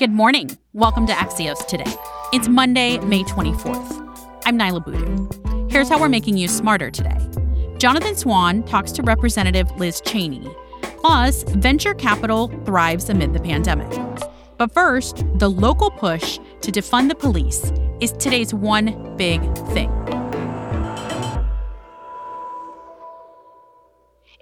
Good morning. Welcome to Axios Today. It's Monday, May 24th. I'm Niala Boodhoo. Here's how we're making you smarter today. Jonathan Swan talks to Representative Liz Cheney. Plus, venture capital thrives amid the pandemic. But first, the local push to defund the police is today's one big thing.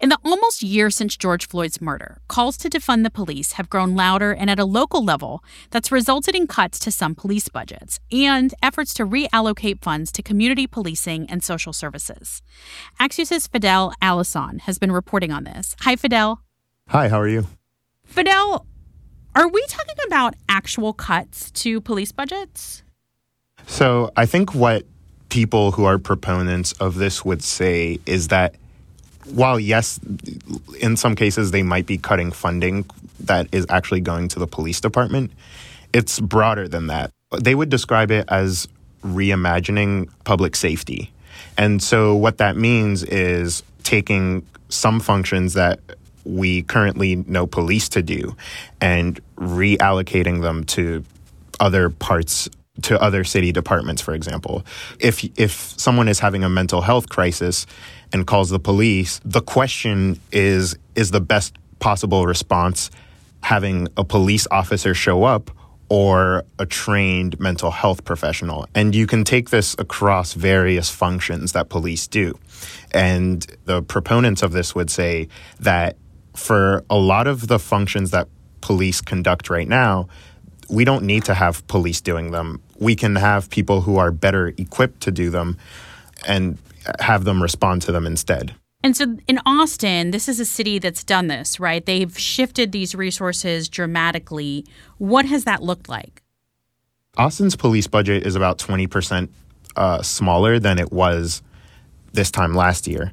In the almost year since George Floyd's murder, calls to defund the police have grown louder and at a local level that's resulted in cuts to some police budgets and efforts to reallocate funds to community policing and social services. Axios' Fadel Allassan has been reporting on this. Hi, Fadel. Hi, how are you? Fadel, are we talking about actual cuts to police budgets? So I think what people who are proponents of this would say is that while yes, in some cases they might be cutting funding that is actually going to the police department, it's broader than that. They would describe it as reimagining public safety. And so what that means is taking some functions that we currently know police to do and reallocating them to other parts to other city departments for example if if someone is having a mental health crisis and calls the police, the question is is the best possible response having a police officer show up or a trained mental health professional. And you can take this across various functions that police do. And the proponents of this would say that for a lot of the functions that police conduct right now, we don't need to have police doing them. We can have people who are better equipped to do them. And have them respond to them instead. And so in Austin, this is a city that's done this, right? They've shifted these resources dramatically. What has that looked like? Austin's police budget is about 20% uh, smaller than it was this time last year.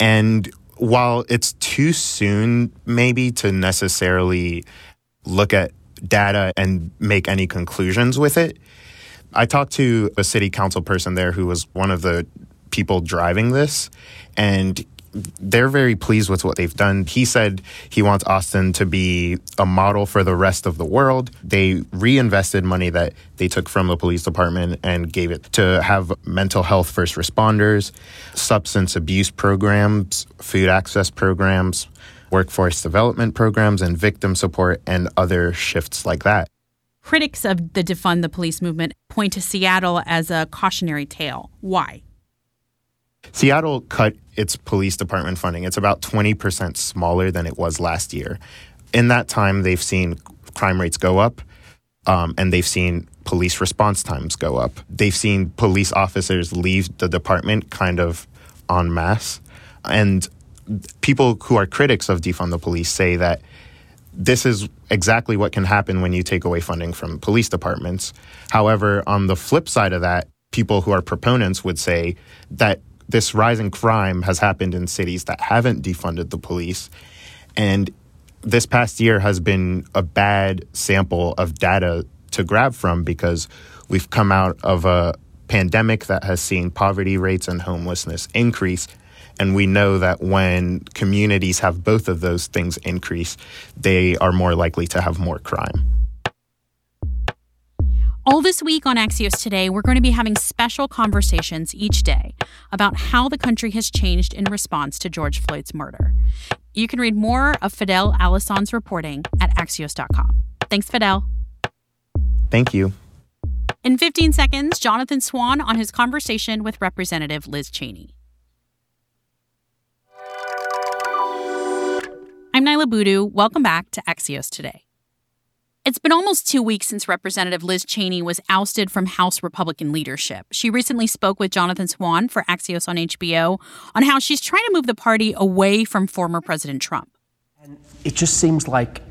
And while it's too soon, maybe, to necessarily look at data and make any conclusions with it, I talked to a city council person there who was one of the people driving this, and they're very pleased with what they've done. He said he wants Austin to be a model for the rest of the world. They reinvested money that they took from the police department and gave it to have mental health first responders, substance abuse programs, food access programs, workforce development programs, and victim support, and other shifts like that. Critics of the defund the police movement point to Seattle as a cautionary tale. Why? Seattle cut its police department funding. It's about 20% smaller than it was last year. In that time, they've seen crime rates go up um, and they've seen police response times go up. They've seen police officers leave the department kind of en masse. And people who are critics of defund the police say that this is exactly what can happen when you take away funding from police departments. However, on the flip side of that, people who are proponents would say that this rising crime has happened in cities that haven't defunded the police. And this past year has been a bad sample of data to grab from because we've come out of a pandemic that has seen poverty rates and homelessness increase. And we know that when communities have both of those things increase, they are more likely to have more crime. All this week on Axios Today, we're going to be having special conversations each day about how the country has changed in response to George Floyd's murder. You can read more of Fadel Allassan's reporting at Axios.com. Thanks, Fadel. Thank you. In 15 seconds, Jonathan Swan on his conversation with Representative Liz Cheney. I'm Niala Boodhoo. Welcome back to Axios Today. It's been almost two weeks since Representative Liz Cheney was ousted from House Republican leadership. She recently spoke with Jonathan Swan for Axios on HBO on how she's trying to move the party away from former President Trump. And it just seems like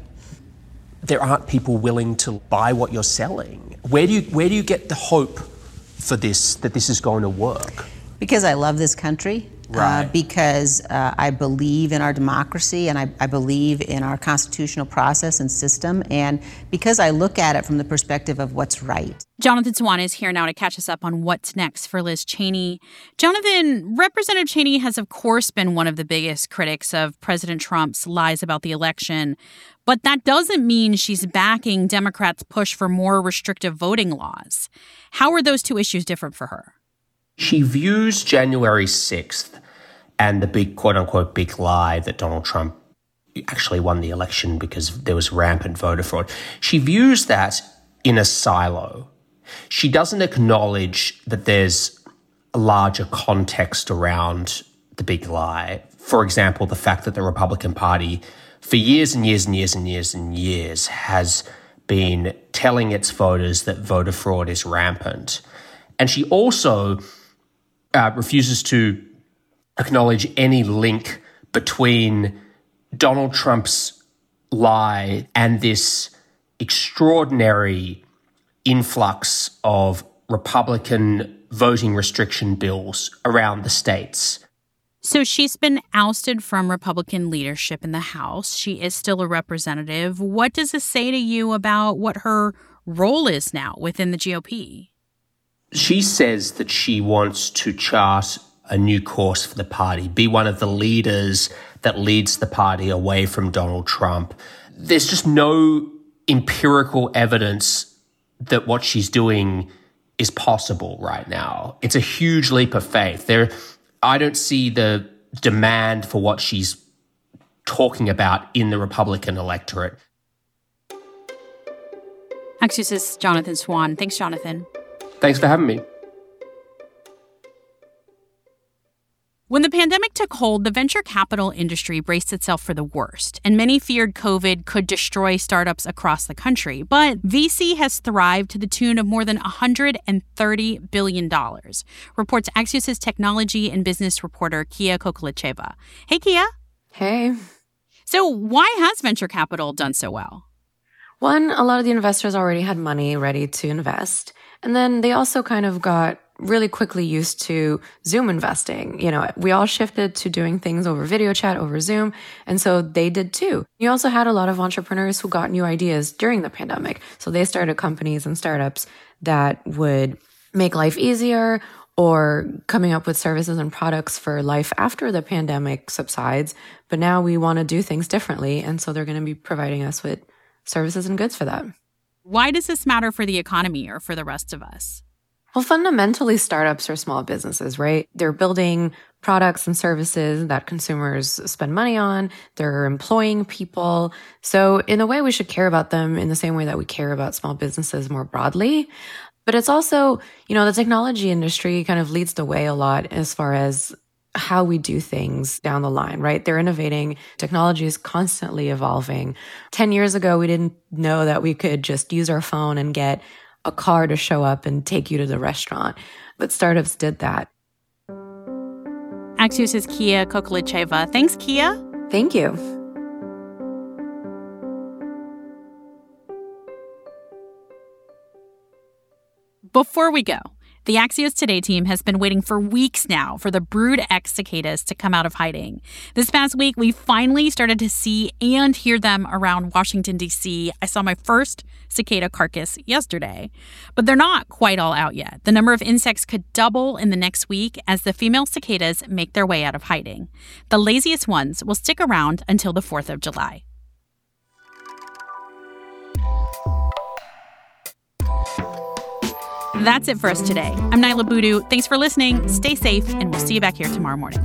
there aren't people willing to buy what you're selling. Where do you where do you get the hope for this that this is going to work? Because I love this country Right. uh, because uh, I believe in our democracy and I, I believe in our constitutional process and system, and because I look at it from the perspective of what's right. Jonathan Swan is here now to catch us up on what's next for Liz Cheney. Jonathan, Representative Cheney has, of course, been one of the biggest critics of President Trump's lies about the election. But that doesn't mean she's backing Democrats' push for more restrictive voting laws. How are those two issues different for her? She views January 6th and the big quote unquote big lie that Donald Trump actually won the election because there was rampant voter fraud. She views that in a silo. She doesn't acknowledge that there's a larger context around the big lie. For example, the fact that the Republican Party, for years and years and years and years and years, has been telling its voters that voter fraud is rampant. And she also uh, refuses to acknowledge any link between Donald Trump's lie and this extraordinary influx of Republican voting restriction bills around the states. So she's been ousted from Republican leadership in the House. She is still a representative. What does this say to you about what her role is now within the GOP? She says that she wants to chart a new course for the party, be one of the leaders that leads the party away from Donald Trump. There's just no empirical evidence that what she's doing is possible right now. It's a huge leap of faith. There I don't see the demand for what she's talking about in the Republican electorate. Axios' Jonathan Swan. Thanks, Jonathan. Thanks for having me. When the pandemic took hold, the venture capital industry braced itself for the worst, and many feared COVID could destroy startups across the country. But VC has thrived to the tune of more than $130 billion, reports Axios' technology and business reporter Kia Kokalitcheva. Hey, Kia. Hey. So, why has venture capital done so well? One, a lot of the investors already had money ready to invest. And then they also kind of got really quickly used to Zoom investing. You know, we all shifted to doing things over video chat, over Zoom. And so they did too. You also had a lot of entrepreneurs who got new ideas during the pandemic. So they started companies and startups that would make life easier or coming up with services and products for life after the pandemic subsides. But now we want to do things differently. And so they're going to be providing us with services and goods for that. Why does this matter for the economy or for the rest of us? Well, fundamentally, startups are small businesses, right? They're building products and services that consumers spend money on. They're employing people. So, in a way, we should care about them in the same way that we care about small businesses more broadly. But it's also, you know, the technology industry kind of leads the way a lot as far as how we do things down the line, right? They're innovating. Technology is constantly evolving. 10 years ago, we didn't know that we could just use our phone and get a car to show up and take you to the restaurant. But startups did that. Axios' is Kia Kokalitcheva. Thanks, Kia. Thank you. Before we go, the Axios Today team has been waiting for weeks now for the Brood X cicadas to come out of hiding. This past week, we finally started to see and hear them around Washington, D.C. I saw my first cicada carcass yesterday, but they're not quite all out yet. The number of insects could double in the next week as the female cicadas make their way out of hiding. The laziest ones will stick around until the 4th of July. That's it for us today. I'm Niala Boodhoo. Thanks for listening. Stay safe, and we'll see you back here tomorrow morning.